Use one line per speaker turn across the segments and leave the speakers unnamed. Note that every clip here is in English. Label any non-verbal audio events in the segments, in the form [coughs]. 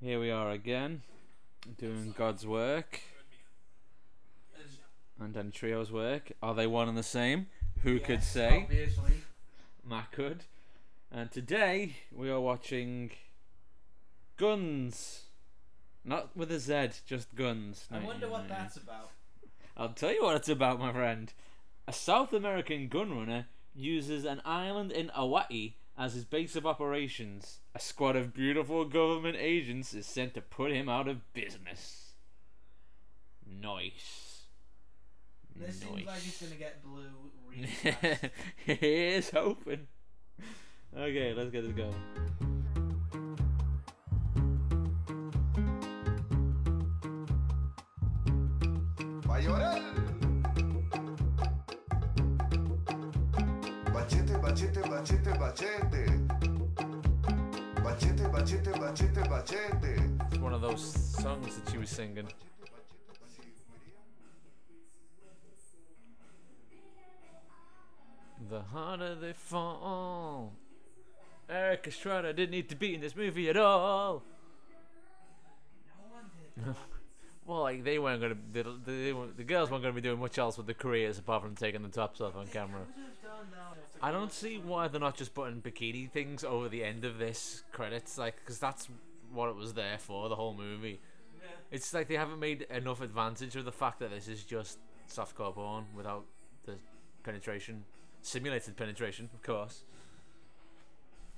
Here we are again, doing God's work and then Trejo's work. Are they one and the same? Who could say?
Obviously.
Matt could. And today we are watching Guns. Not with a Z, just Guns.
I wonder what that's about.
I'll tell you what it's about, my friend. A South American gunrunner uses an island in Hawaii as his base of operations. A squad of beautiful government agents is sent to put him out of business. Nice.
This seems like it's
Nice.
gonna get blue really [laughs] fast.
Here's hoping. Okay, let's get this going.
Va Bachete, bachete, bachete, bachete. Bachete, bachete, bachete, bachete.
It's one of those songs that she was singing. The harder they fall. Erik Estrada didn't need to be in this movie at all.
No. [laughs]
Well, like they weren't gonna, they, they, weren't- the girls weren't gonna be doing much else with their careers apart from taking the tops off on camera.
Would have done that.
I don't see why they're not just putting bikini things over the end of this credits, like, because that's what it was there for, the whole movie.
Yeah.
It's like they haven't made enough advantage of the fact that this is just softcore porn without the penetration, simulated penetration, of course.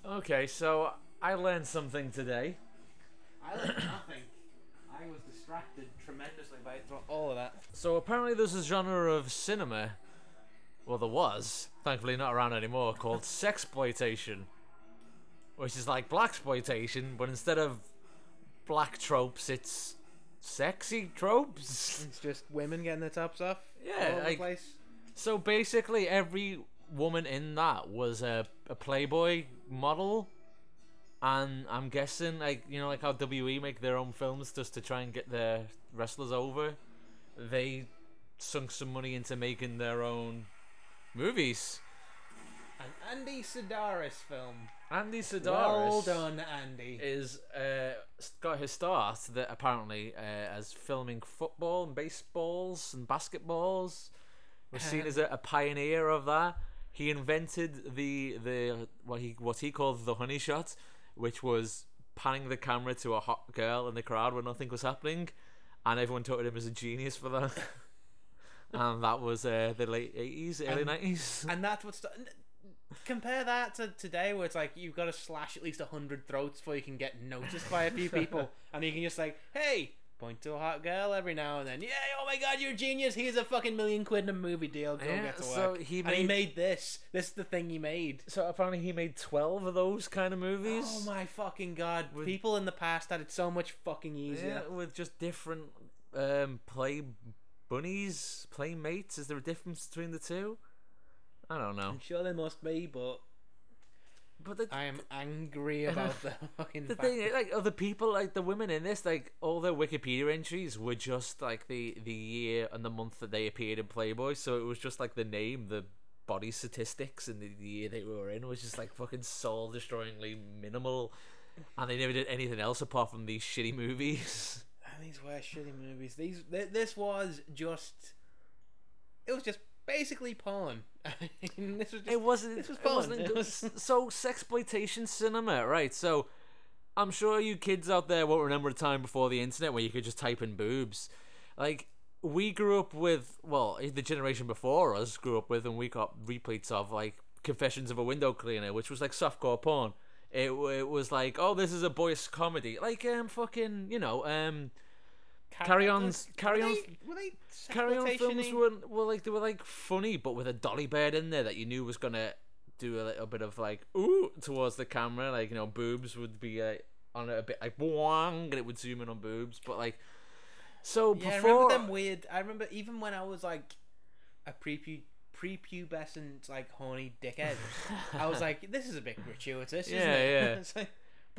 Okay, so I learned something today.
I learned [coughs] nothing. I was distracted tremendously by all of that.
So apparently there's a genre of cinema, well there was, thankfully not around anymore, called [laughs] sexploitation, which is like black exploitation, but instead of black tropes, it's sexy tropes.
It's just women getting their tops off.
Yeah,
all over the
like-
place.
So basically, every woman in that was a, a Playboy model, and I'm guessing like you know like how WWE make their own films just to try and get their wrestlers over. They sunk some money into making their own movies.
An Andy Sidaris film.
Andy Sidaris
Well done, Andy.
is uh, got his start that apparently uh, as filming football and baseballs and basketballs was seen
Um,
as a, a pioneer of that. He invented the the what he what he called the honey shot, which was panning the camera to a hot girl in the crowd when nothing was happening, and everyone touted him as a genius for that. [laughs] and that was uh, the late eighties, early nineties.
And that's what's. n- Compare that to today, where it's like you've got to slash at least a hundred throats before you can get noticed by a few [laughs] people, and you can just like, hey, point to a hot girl every now and then. Yeah, oh my god, you're a genius. Here's a fucking million quid in a movie deal. Go
Yeah,
get to work.
so he
and he
made-
made this. This is the thing he made.
So apparently he made twelve of those kind of movies.
Oh my fucking god!
With-
People in the past had it so much fucking easier.
Yeah, with just different um, play bunnies, playmates. Is there a difference between the two? I don't know.
I'm sure there must be, but
But the,
I am angry [laughs] about the fucking.
the
fact
thing,
that-
like other people, like the women in this, like all their Wikipedia entries were just like the the year and the month that they appeared in Playboy. So it was just like the name, the body statistics, and the, the year they were in was just like fucking soul destroyingly minimal. And they never did anything else apart from these shitty movies. [laughs]
These were shitty movies. These th- this was just it was just basically porn. [laughs] I mean, this was just
it wasn't.
this was
it
fun.
wasn't
It was- [laughs]
so sexploitation cinema, right? So I'm sure you kids out there won't remember a time before the internet where you could just type in boobs. Like we grew up with, well, the generation before us grew up with, and we got repeats of like Confessions of a Window Cleaner, which was like softcore porn. It, it was like, oh, this is a boys' comedy, like um, fucking, you know, um, Carry On's- Carry On's-
Were they
Carry On films were, were like they were like funny, but with a dolly bird in there that you knew was gonna do a little bit of like ooh towards the camera, like you know boobs would be uh, on it a bit like boing, and it would zoom in on boobs, but like so
Yeah, I
before
remember them weird. I remember even when I was like a pre prepubescent like horny dickhead. I was [laughs] like, this is a bit gratuitous, isn't
Yeah,
it?
yeah. [laughs]
Like-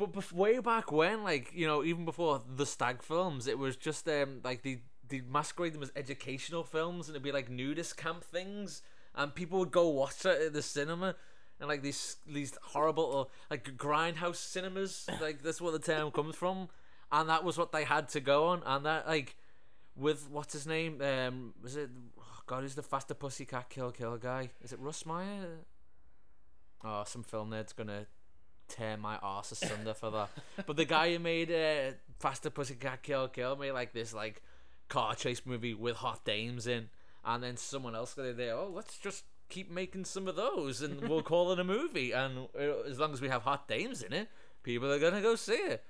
But bef- way back when, like you know, even before the Stag films, it was just um like the they masquerade them as educational films, and it'd be like nudist camp things, and people would go watch it at the cinema, and like these these horrible like grindhouse cinemas, [laughs] like that's where the term comes from. and that was what they had to go on, and that like with what's his name? Um, was it? Oh God, who's the faster pussycat kill kill guy? Is it Russ Meyer? Oh, some film nerd's gonna tear my arse asunder for that. But the guy who made uh, Faster Pussycat Kill Kill made like this like car chase movie with hot dames in, and then someone else got there. Oh, let's just keep making some of those, and we'll call it a movie. And uh, as long as we have hot dames in it, people are gonna go see it.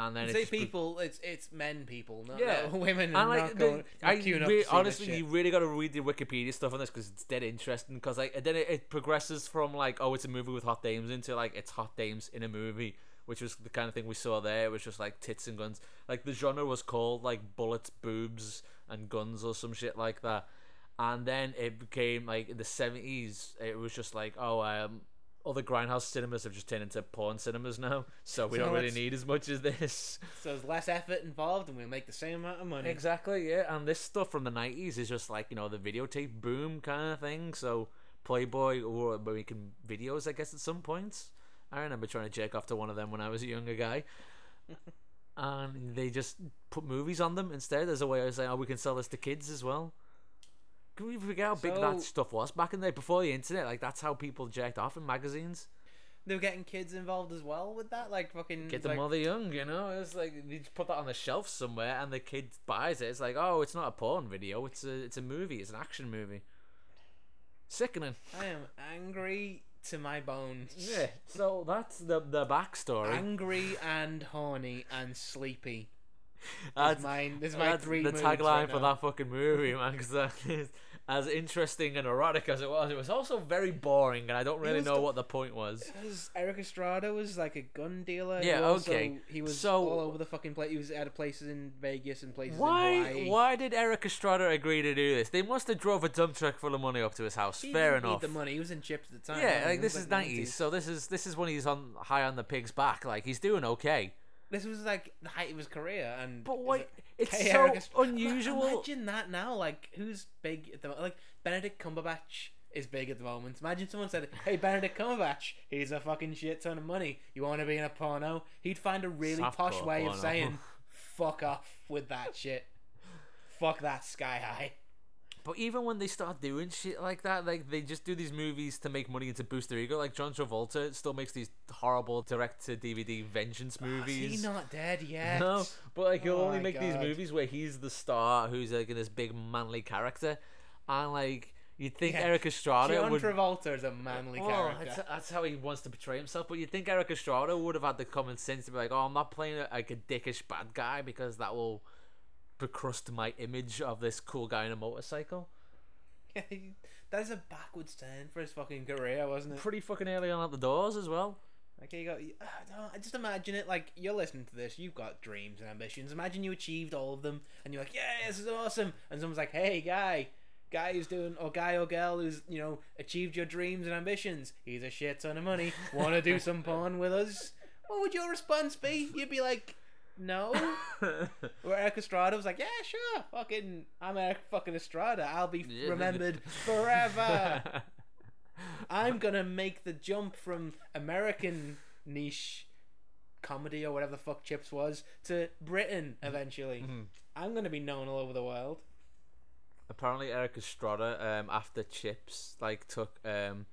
And then it's be-
people, it's it's men people, not
Yeah.
not [laughs] women.
and
And
like,
not
the-
going, not
I
queuing up to
re-
see
honestly, you really got to read the Wikipedia stuff on this because it's dead interesting. Because like, and then it, it progresses from like, oh, it's a movie with hot dames into like it's hot dames in a movie, which was the kind of thing we saw there. It was just like tits and guns. Like the genre was called like bullets, boobs, and guns or some shit like that. And then it became like in the seventies, it was just like, oh, um, all the grindhouse cinemas have just turned into porn cinemas now, so we
So
don't really need as much as this. [laughs]
So there's less effort involved, and we'll make the same amount of money.
Exactly, yeah. And this stuff from the nineties is just like you know the videotape boom kind of thing. So Playboy or making videos, I guess, at some points. I remember trying to jerk off to one of them when I was a younger guy, [laughs] and they just put movies on them instead as a way of saying, "Oh, we can sell this to kids as well." Can we forget how big that stuff was back in the day before the internet? Like that's how people jerked off in magazines.
They were getting kids involved as well with that, like fucking.
Get the
like,
mother young, you know. It's like you just put that on the shelf somewhere, and the kid buys it. It's like, oh, it's not a porn video. It's a it's a movie. It's an action movie. Sickening.
I am angry to my bones.
Yeah. So that's the the backstory.
Angry and horny and sleepy.
That's,
mine. This is my
that's
three.
the tagline
right
for
now.
that fucking movie, man. Because that is as interesting and erotic as it was. It was also very boring, and I don't really know
the-
what the point was.
Erik Estrada was like a gun dealer.
Yeah,
He also-
okay.
He was
So-
all over the fucking place. He was at places in Vegas and places in
Why? Why did Erik Estrada agree to do this? They must have drove a dump truck full of money up to his house.
He
Fair enough.
The money. He was in chips at the time.
Yeah, like this is nineties,
90s.
so this is this is when he's on high on the pig's back. Like he's doing okay.
This was like the height of his career, and
But
is
why?
it-
It's
Hey,
so
Erik
unusual.
Imagine that now. Like, who's big at the mo- like Benedict Cumberbatch is big at the moment. Imagine someone said, "Hey, Benedict Cumberbatch, he's a fucking shit ton of money. You want to be in a porno?" He'd find a really posh
Softcore
way of
porno.
saying, [laughs] "Fuck off with that shit. Fuck that sky high."
But even when they start doing shit like that, like they just do these movies to make money and to boost their ego. Like John Travolta still makes these horrible direct to DVD vengeance
Is
movies.
he not dead yet?
No, but like he'll
Oh
only make these movies where he's the star, who's like in this big manly character, and like you'd think
Yeah.
Erik Estrada
John
would.
Travolta is a manly
Well,
character.
that's, that's how he wants to portray himself. But you'd think Erik Estrada would have had the common sense to be like, "Oh, I'm not playing a, like a dickish bad guy because that will becrust my image of this cool guy in a motorcycle." [laughs]
that is a backwards turn for his fucking career, wasn't it?
Pretty fucking early on at the doors as well.
Like you don't I just imagine it like you're listening to this. You've got dreams and ambitions. Imagine you achieved all of them, and you're like, "Yeah, this is awesome." And someone's like, "Hey, guy, guy who's doing, or guy or girl who's you know achieved your dreams and ambitions. He's a shit ton of money. Want to do [laughs] some porn with us?" What would your response be? You'd be like, "No." [laughs] Where Erik Estrada was like, "Yeah, sure, fucking, I'm Erik fucking Estrada. I'll be
Yeah.
remembered forever." I'm gonna make the jump from American niche comedy or whatever the fuck Chips was to Britain eventually.
Mhm.
I'm gonna be known all over the world.
Apparently, Erik Estrada, um, after Chips, like took um,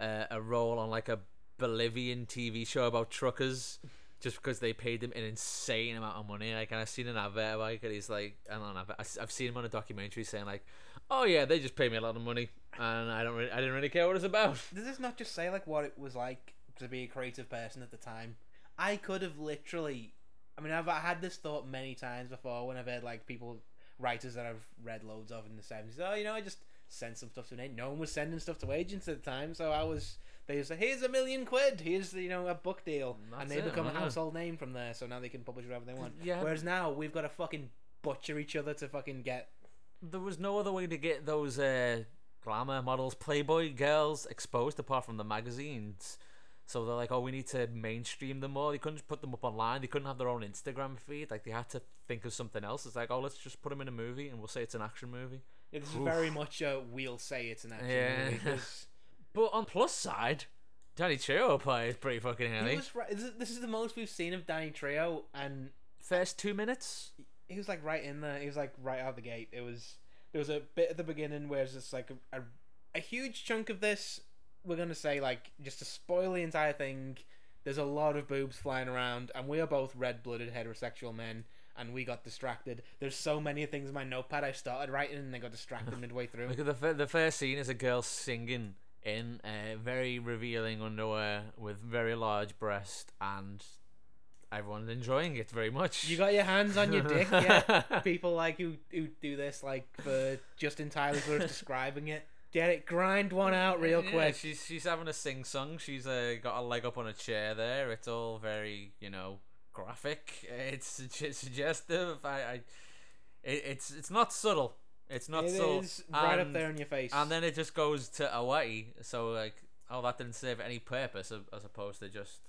uh, a role on like a Bolivian TV show about truckers, just because they paid him an insane amount of money. Like, and I've seen an advert it. and He's like, I don't know, I've seen him on a documentary saying like, "Oh yeah, they just pay me a lot of money, and I don't, really, I didn't really care what it's about."
Does this not just say like what it was like to be a creative person at the time? I could have literally. I mean, I've had this thought many times before when I've heard like people, writers that I've read loads of in the seventies. Oh, you know, I just sent some stuff to an agent. No one was sending stuff to agents at the time, so I was. They say, "Here's a million quid. Here's you know a book deal,"
That's
and they
it,
become a household name from there. So now they can publish whatever they want.
Yeah.
Whereas now we've got to fucking butcher each other to fucking get.
there was no other way to get those uh, glamour models, Playboy girls exposed apart from the magazines. So they're like, oh, we need to mainstream them more. They couldn't just put them up online. They couldn't have their own Instagram feed. Like they had to think of something else. It's like, oh, let's just put them in a movie and we'll say it's an action movie.
It's
Oof.
very much a we'll say it's an action
Yeah.
movie [laughs]
But on plus side, Danny Trejo play is pretty fucking
He was right. This is, this is the most we've seen of Danny Trejo, and
First two minutes.
he was like right in there. He was like right out the gate. It was there was a bit at the beginning where it's just like a, a, a huge chunk of this. We're gonna say like just to spoil the entire thing. There's a lot of boobs flying around, and we are both red-blooded heterosexual men, and we got distracted. There's so many things in my notepad I started writing, and then got distracted [laughs] midway through.
Look at the fir- the first scene is a girl singing in uh, very revealing underwear with very large breast, and everyone's enjoying it very much.
You got your hands on your dick, yeah. [laughs] People like who who do this like for just entirely for us describing it. Get it, grind one out real
Yeah,
quick.
she's she's having a sing song. She's uh, got a leg up on a chair there. It's all very you know graphic. It's sugge- suggestive. I, I it, it's it's not subtle. It's not
It
subtle.
is right up
And-
there in your face.
And then it just goes to Hawaii. So like, oh, that didn't serve any purpose as as opposed to just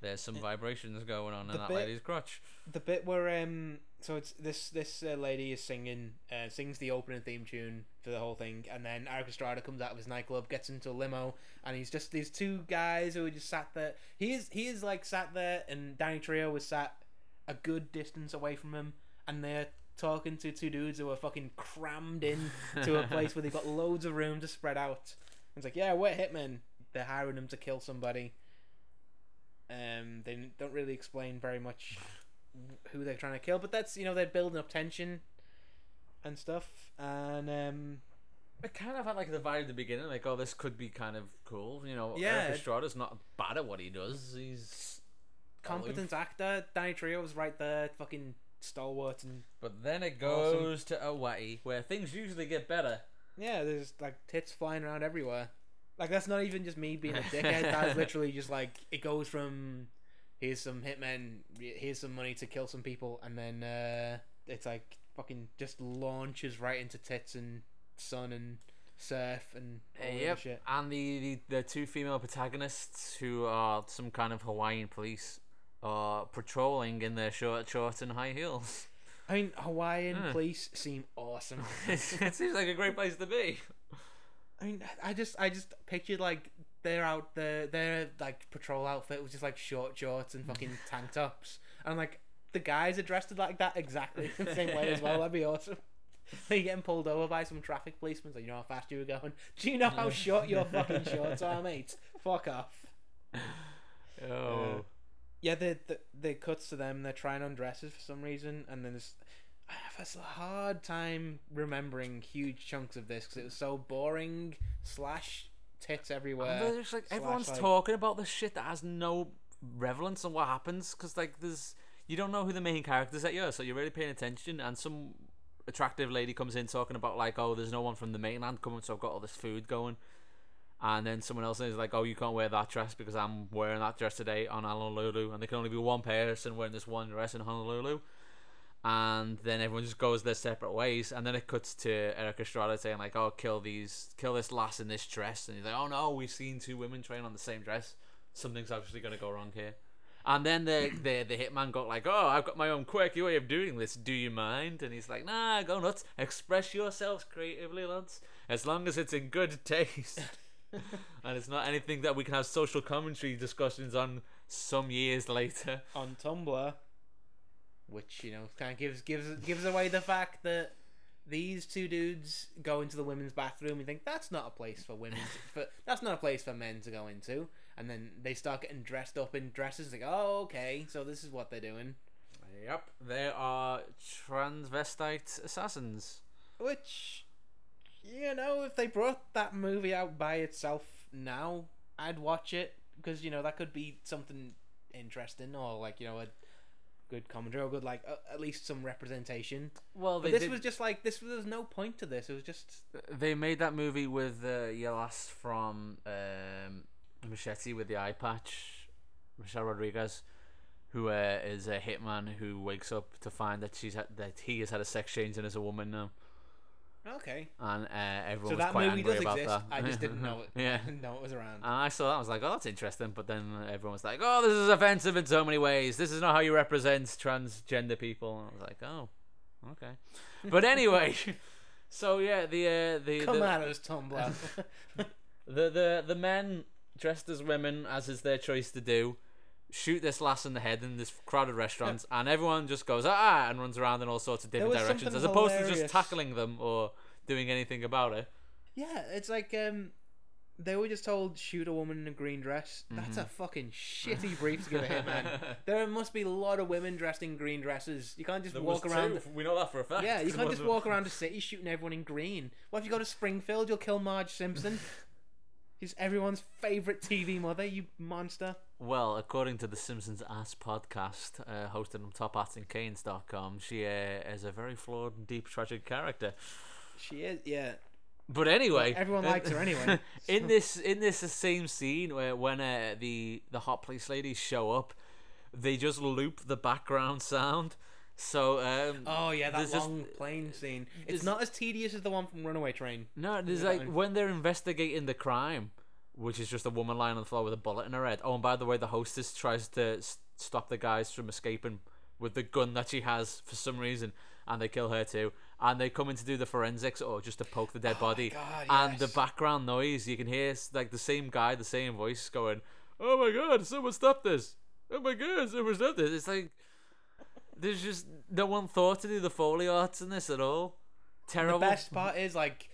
there's some vibrations going on in
The
that
bit-
lady's crotch.
the bit where um so it's this this uh, lady is singing uh, sings the opening theme tune for the whole thing and then Erik Estrada comes out of his nightclub gets into a limo and he's just these two guys who are just sat there he is he is like sat there and Danny Trejo was sat a good distance away from him and they're talking to two dudes who were fucking crammed in to a place where they've got [laughs] loads of room to spread out it's like yeah we're hitmen they're hiring them to kill somebody um they don't really explain very much who they're trying to kill, but that's you know they're building up tension and stuff, and um,
It kind of had like the vibe at the beginning, like, oh, this could be kind of cool. You know,
Yeah.
Erik Estrada's not bad at what he does. He's
competent actor Danny Trejo was right there, fucking stalwart, and
But then it goes to Hawaii, where things usually get better.
yeah, there's like tits flying around everywhere. Like that's not even just me being a [laughs] dickhead. that is literally just like it goes from here's some hitmen, here's some money to kill some people, and then uh, it's like fucking just launches right into tits and sun and surf and all that
yep.
shit.
And the, the the two female protagonists, who are some kind of Hawaiian police, are patrolling in their short shorts and high heels.
I mean, Hawaiian
Yeah.
police seem awesome. [laughs]
it seems like a great place to be.
I mean, I just, I just pictured like they're out there, their like patrol outfit was just like short shorts and fucking [laughs] tank tops, and like the guys are dressed like that exactly the same way as well. [laughs] That'd be awesome. Are you getting pulled over by some traffic policemen? So you know how fast you were going. Do you know how short your fucking shorts are, mate? Fuck off.
Oh.
Yeah, the the the cuts to them. They're trying on dresses for some reason, and then there's. I have a hard time remembering huge chunks of this because it was so boring. Slash tits everywhere.
And just like
slash,
everyone's
like-
talking about this shit that has no relevance on what happens because like there's you don't know who the main characters that so you're really paying attention. And some attractive lady comes in talking about like, oh, there's no one from the mainland coming, so I've got all this food going. And then someone else is like, oh, you can't wear that dress because I'm wearing that dress today on Honolulu, and there can only be one person wearing this one dress in Honolulu. And then everyone just goes their separate ways, and then it cuts to Erik Estrada saying like, "Oh, kill these, kill this lass in this dress," and he's like, "Oh no, we've seen two women train on the same dress. Something's obviously gonna go wrong here." And then the the the hitman got like, "Oh, I've got my own quirky way of doing this. Do you mind?" And he's like, "Nah, go nuts. Express yourselves creatively, lads. As long as it's in good taste." [laughs] [laughs] and it's not anything that we can have social commentary discussions on some years later.
on Tumblr, which you know kind of gives gives gives away the fact that these two dudes go into the women's bathroom and think that's not a place for women, [laughs] for, that's not a place for men to go into, and then they start getting dressed up in dresses. Like, oh, okay, so this is what they're doing.
Yep, they are transvestite assassins.
Which, you know, if they brought that movie out by itself now, I'd watch it because you know that could be something interesting or like you know a good commentary or good like uh, at least some representation.
Well,
But this
did,
was just like this. There's no point to this. It was just
they made that movie with uh, Yelas from um, Machete with the eye patch, Michelle Rodriguez, who uh, is a hitman who wakes up to find that she's had, that he has had a sex change and is a woman now,
okay.
and uh, everyone
So
was
that
quite
movie
angry
does
about
exist.
that.
I just didn't [laughs] know it.
yeah.
I didn't know it was around.
And I saw that. I was like, "Oh, that's interesting." But then everyone was like, "Oh, this is offensive in so many ways. This is not how you represent transgender people." And I was like, "Oh, okay." But anyway, [laughs] so yeah, the uh, the
Come
the,
at us, Tumblr. [laughs]
the the the men dressed as women, as is their choice to do, shoot this lass in the head in this crowded restaurant, and everyone just goes ah and runs around in all sorts of different directions, as opposed to just tackling them or doing anything about it.
Yeah, it's like um, they were just told shoot a woman in a green dress. That's a fucking shitty brief to give a hitman. [laughs] there must be a lot of women dressed in green dresses. You can't just walk around.
We know that for a fact.
Yeah, you can't just walk around a city shooting everyone in green. What if you go to Springfield? You'll kill Marge Simpson. [laughs] She's everyone's favorite TV mother. You monster.
Well, according to the Simpsons Ass podcast, uh, hosted on tophatsandcanes.com, she uh, is a very flawed and deep tragic character.
She is. Yeah.
But anyway,
Everyone likes her anyway. [laughs]
in this in this same scene where when uh, the the hot police ladies show up, they just loop the background sound. So um,
Oh yeah, that
there's just-
long plane scene. It's not as tedious as the one from Runaway Train.
no, there's
that
like when they're investigating the crime, which is just a woman lying on the floor with a bullet in her head. Oh, and by the way, the hostess tries to s- stop the guys from escaping with the gun that she has for some reason, and they kill her too. And they come in to do the forensics or just to poke the dead body.
God,
and the background noise, you can hear like the same guy, the same voice going, "Oh my god, someone stop this! Oh my god, someone stop this!" It's like there's just no one thought to do the foley arts in this at all. Terrible.
The best part is like,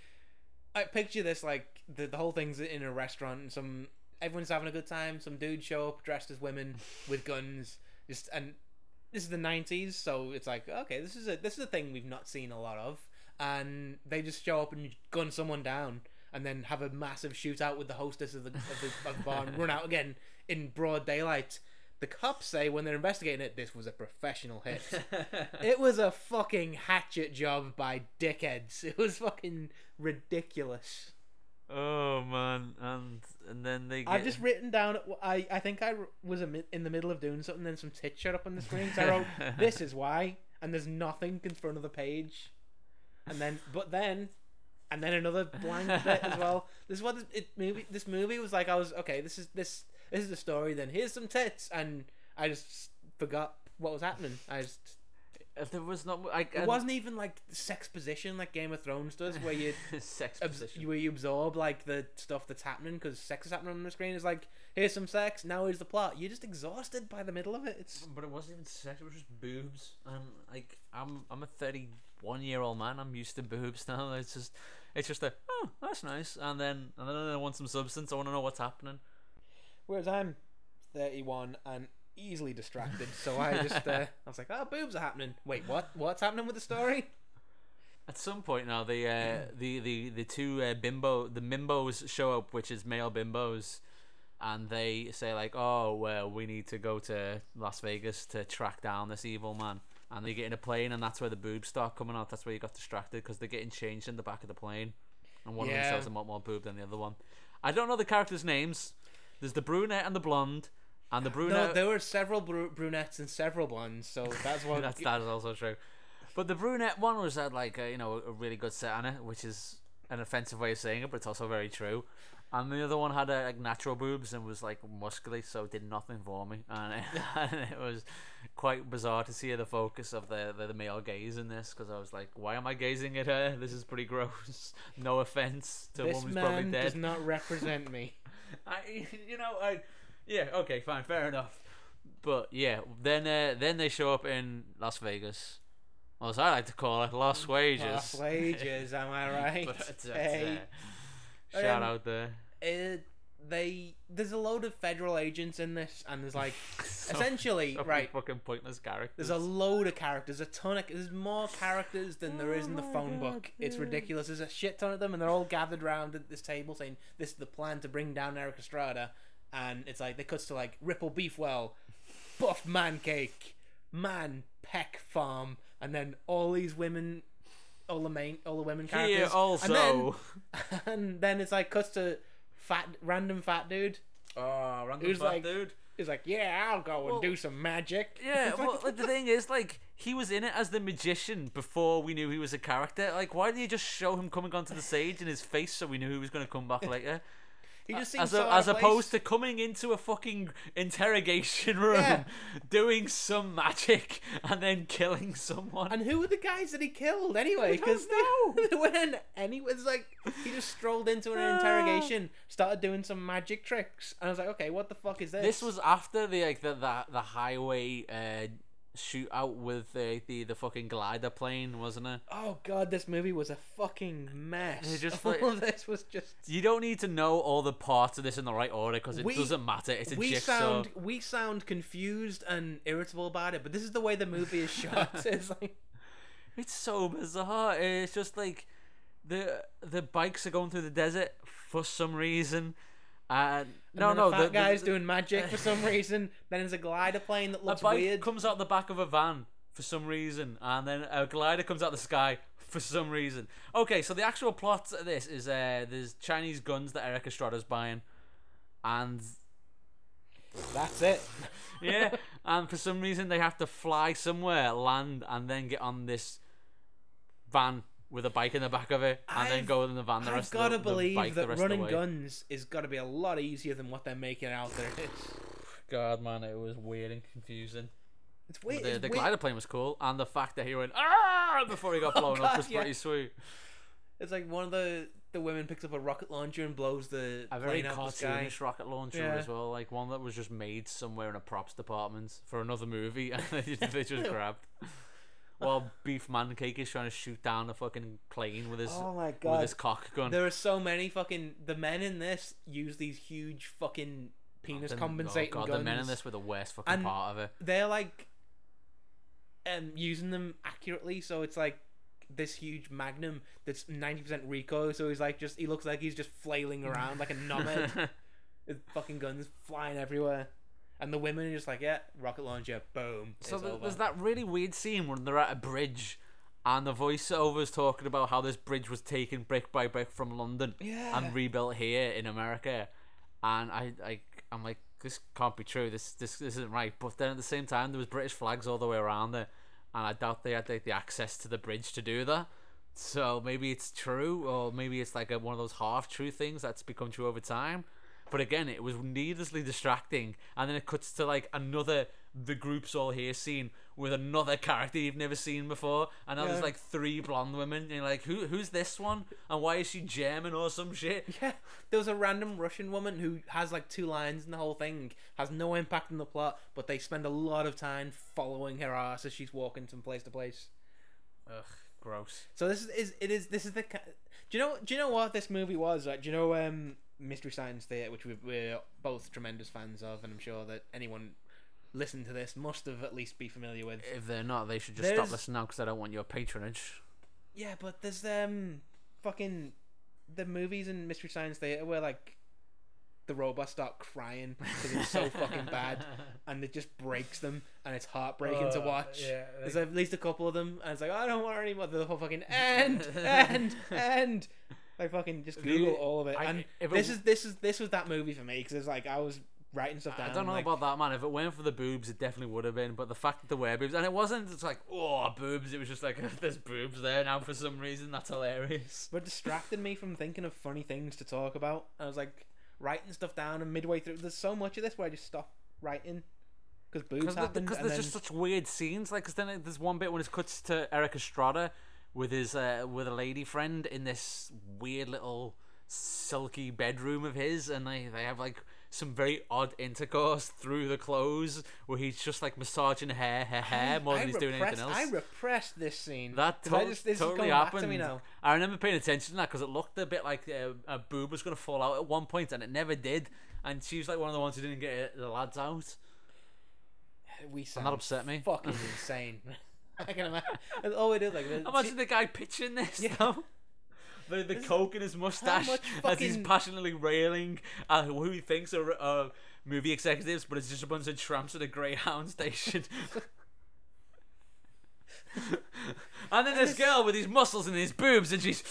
I picture this like the the whole thing's in a restaurant and some everyone's having a good time. Some dudes show up dressed as women with guns, just and this is the '90s, so it's like okay, this is a this is a thing we've not seen a lot of, and they just show up and gun someone down. And then have a massive shootout with the hostess of the, of the, of the bar and run out again in broad daylight. The cops say when they're investigating it, this was a professional hit. [laughs] It was a fucking hatchet job by dickheads. [laughs] It was fucking ridiculous.
Oh man, and and then they. Get...
I've just written down. I I think I was in the middle of doing something, then some tits showed up on the screen. So I wrote, [laughs] "This is why," and there's nothing in front of the page. And then, but then, and then another blank bit as well. This is what this, it movie. This movie was like. I was okay. This is this this is the story. Then here's some tits, and I just forgot what was happening. I just
there was not. I,
It wasn't even like sex position like Game of Thrones does, where you [laughs]
sex position.
where you absorb like the stuff that's happening because sex is happening on the screen. It's like here's some sex, now here's the plot. You're just exhausted by the middle of it. It's
But it wasn't even sex. It was just boobs. And like, I'm I'm a 31 year old man. I'm used to boobs now. It's just, it's just a oh that's nice. And then and then I want some substance. I want to know what's happening.
Whereas I'm 31 and easily distracted, so I just uh, [laughs] I was like, oh, boobs are happening. Wait, what? What's happening with the story?
At some point now, the uh, the the the two uh, bimbo the mimbos show up, which is male bimbos, and they say like, "Oh, well, we need to go to Las Vegas to track down this evil man." And they get in a plane, and that's where the boobs start coming out. That's where you got distracted because they're getting changed in the back of the plane, and one of
Yeah.
them shows a lot more boob than the other one. I don't know the characters' names. There's the brunette and the blonde, and the brunette.
No, there were several bru- brunettes and several blondes, so that's [laughs] what.
that's that is also true. But the brunette one was had like a, you know a really good set on it, which is an offensive way of saying it, but it's also very true. And the other one had uh, like natural boobs and was like muscly, so it did nothing for me, and [laughs] it, and it was quite bizarre to see the focus of the the, the male gaze in this because I was like, why am I gazing at her? This is pretty [laughs] gross. no offense to a
This
woman who's probably
man does not represent me.
I, you know, I, yeah, okay, fine, fair enough. But yeah, then uh, then they show up in Las Vegas, or as I like to call it, Las Wages.
Lost wages, am I [laughs] right?
But uh,
hey.
shout
Um,
out there.
it, they there's a load of federal agents in this, and there's like [laughs]
So-
essentially
so
right.
fucking pointless characters.
There's a load of characters, a ton of there's more characters than there is in the phone book. It's ridiculous. There's a shit ton of them, and they're all gathered around at this table saying this is the plan to bring down Erik Estrada, and it's like they cuts to like Ripple Beefwell, Buff Man Cake, Man Peck Farm, and then all these women. All the main, all the women characters.
Here
and then,
also. [laughs]
and then it's like cuts to fat, random fat dude.
oh, random
Who's
fat
like-
dude.
He's like, yeah, I'll go and
Well,
do some magic.
Yeah, [laughs] well, like, the thing is, like, he was in it as the magician before we knew he was a character. Like, why didn't you just show him coming onto the stage in his face so we knew he was going to come back [laughs] later?
He just seems
as,
so
a, as opposed to coming into a fucking interrogation room,
Yeah. [laughs]
doing some magic, and then killing someone.
And who were the guys that he killed anyway?
don't
Because [laughs]
know.
they, they weren't any. It's like he just strolled into an interrogation, started doing some magic tricks, and I was like, okay, what the fuck is this?
This was after the like the the, the highway uh, shootout with the, the the fucking glider plane, wasn't it?
Oh god, this movie was a fucking mess.
It just [laughs]
All
like-
of this was just.
You don't need to know all the parts of this in the right order because it
We-
doesn't matter. It's a
We
jigsaw.
sound we sound confused and irritable about it, but this is the way the movie is shot. [laughs] it's like
It's so bizarre. It's just like the the bikes are going through the desert for some reason. And no, no,
a fat
the, the-
guy's
the-
doing magic for some reason. [laughs] Then there's a glider plane that
a
looks
bike
weird.
comes out the back of a van for some reason, and then a glider comes out the sky for some reason. Okay, so the actual plot of this is uh, there's Chinese guns that Erik Estrada's buying, and
That's it. [laughs]
yeah, and for some reason they have to fly somewhere, land, and then get on this van with a bike in the back of it, and then
I've-
go in the van the
I've
rest
got to
of the, the
believe
bike the
that
rest of the
running
way.
guns is got to be a lot easier than what they're making out there is.
God, man, it was weird and confusing.
It's weird.
the
it's
the
weird.
glider plane was cool, and the fact that he went ah before he got [laughs]
Oh,
blown up
God,
was
yeah.
pretty sweet.
It's like one of the the women picks up a rocket launcher and blows the
A very
the
cartoonish rocket launcher
Yeah.
as well, like one that was just made somewhere in a props department for another movie, [laughs] and they just, they just [laughs] grabbed. While Beef Mancake is trying to shoot down a fucking plane with his
Oh my
with his cock gun.
There are so many fucking the men in this use these huge fucking penis
The-
compensating
oh God,
guns.
the men in this were the worst fucking
And-
part of it.
They're like um using them accurately, so it's like this huge magnum that's ninety percent recoil. So he's like just he looks like he's just flailing around like a [laughs] knobhead. with fucking guns flying everywhere. And the women are just like, yeah, rocket launcher, boom.
So
it's
th-
over.
there's that really weird scene when they're at a bridge, and the voiceover's talking about how this bridge was taken brick by brick from London
Yeah.
and rebuilt here in America, and I, I, I'm like, this can't be true. This, this, this isn't right. But then at the same time, there was British flags all the way around there, and I doubt they had like, the access to the bridge to do that. So maybe it's true, or maybe it's like a, one of those half true things that's become true over time. But again, it was needlessly distracting, and then it cuts to like another the groups all here scene with another character you've never seen before, and now there's like three blonde women, and you're like, who who's this one, and why is she German or some shit? [laughs]
Yeah, there was a random Russian woman who has like two lines in the whole thing, has no impact in the plot, but they spend a lot of time following her ass as she's walking from place to place.
Ugh, gross.
So this is, is it is this is the do you know do you know what this movie was? Like, do you know um Mystery Science Theater, which we, we're both tremendous fans of, and I'm sure that anyone listening to this must have at least be familiar with.
If they're not, they should just stop listening now because I don't want your patronage.
Yeah, but there's um fucking the movies in Mystery Science Theater where like the robots start crying because it's so fucking [laughs] bad, and it just breaks them, and it's heartbreaking to
Uh,
watch.
yeah,
There's at least a couple of them, and it's like I don't want any more. The whole fucking end, end, [laughs] end. Like fucking just
The-
Google all of it,
I-
and
it
this is this is this was that movie for me because it's like I was writing stuff down.
I don't know
like,
about that, man. If it went for the boobs, it definitely would have been. But the fact that there were boobs, and it wasn't, it's like, oh, boobs. It was just like, [laughs] there's boobs there now for some reason. That's hilarious. [laughs]
but distracted me from thinking of funny things to talk about. I was like writing stuff down, and midway through, there's so much of this where I just stop writing because boobs
Because
happened.
there's
then,
just such weird scenes. Like, because then there's one bit when it cuts to Erik Estrada with his uh, with a lady friend in this weird little silky bedroom of his, and they they have like some very odd intercourse through the clothes where he's just like massaging her her hair more than
I
he's doing anything else.
I repressed this scene.
That to-
just- this is
totally happened.
to me now.
I remember paying attention to that because it looked a bit like uh, a boob was going to fall out at one point, and it never did. And she was like one of the ones who didn't get the lads out.
we
And that upset me.
fucking insane. [laughs] [laughs] I can imagine. That's all we do. Like, [laughs]
Imagine the guy pitching this.
Yeah.
though. [laughs] The, the coke in his mustache
much
as he's passionately railing at who he thinks are uh, movie executives, but it's just a bunch of tramps at a Greyhound station. And then this girl with these muscles and these boobs, and she's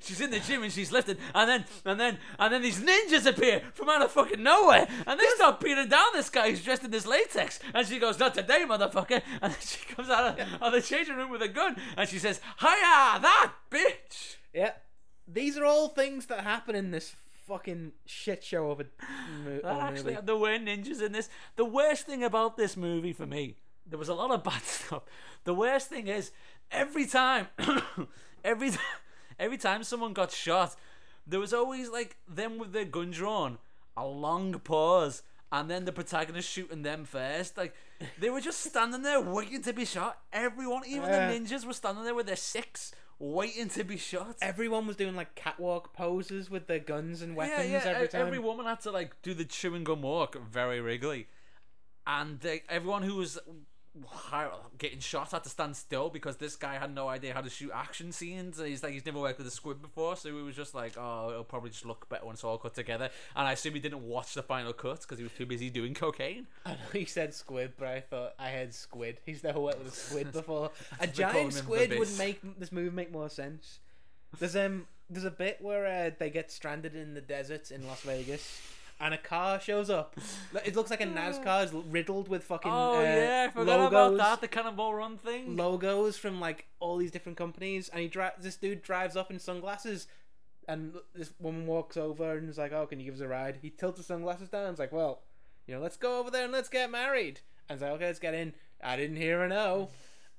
she's in the gym and she's lifting, and then and then and then these ninjas appear from out of fucking nowhere, and they start beating down this guy who's dressed in this latex, and she goes, "Not today, motherfucker!" [laughs] And then she comes out of, of the changing room with a gun, and she says, "Hiya, that bitch!"
yeah, these are all things that happen in this fucking shit show of a, mo- of a
Actually,
movie.
there were ninjas in this. The worst thing about this movie for me, there was a lot of bad [laughs] stuff. The worst thing is every time, [coughs] every [coughs] every time someone got shot, there was always like them with their gun drawn, a long pause, and then the protagonist shooting them first. Like they were just standing there waiting to be shot. Everyone, even
Yeah.
the ninjas, were standing there with their sticks waiting to be shot.
Everyone was doing like catwalk poses with their guns and weapons
yeah, yeah.
every
e-
time.
Every woman had to like do the chewing gum walk very Wrigley, and they, everyone who was getting shot had to stand still because this guy had no idea how to shoot action scenes. And he's like he's never worked with a squid before, so he was just like, oh, it'll probably just look better when it's all cut together. And I assume he didn't watch the final cut because he was too busy doing cocaine.
I know he said squid, but I thought I had squid. He's never worked with a squid [laughs] before. a giant squid would make this movie make more sense. There's um there's a bit where uh, they get stranded in the desert in Las Vegas. And a car shows up. It looks like a NASCAR [sighs] is riddled with fucking
Oh
uh,
yeah, I forgot
logos,
about that. The Cannonball Run thing.
logos from like all these different companies. And he dri- this dude drives up in sunglasses, and this woman walks over and is like, "Oh, can you give us a ride?" He tilts the sunglasses down. and is like, "Well, you know, let's go over there and let's get married." And like, "Okay, let's get in." I didn't hear a no.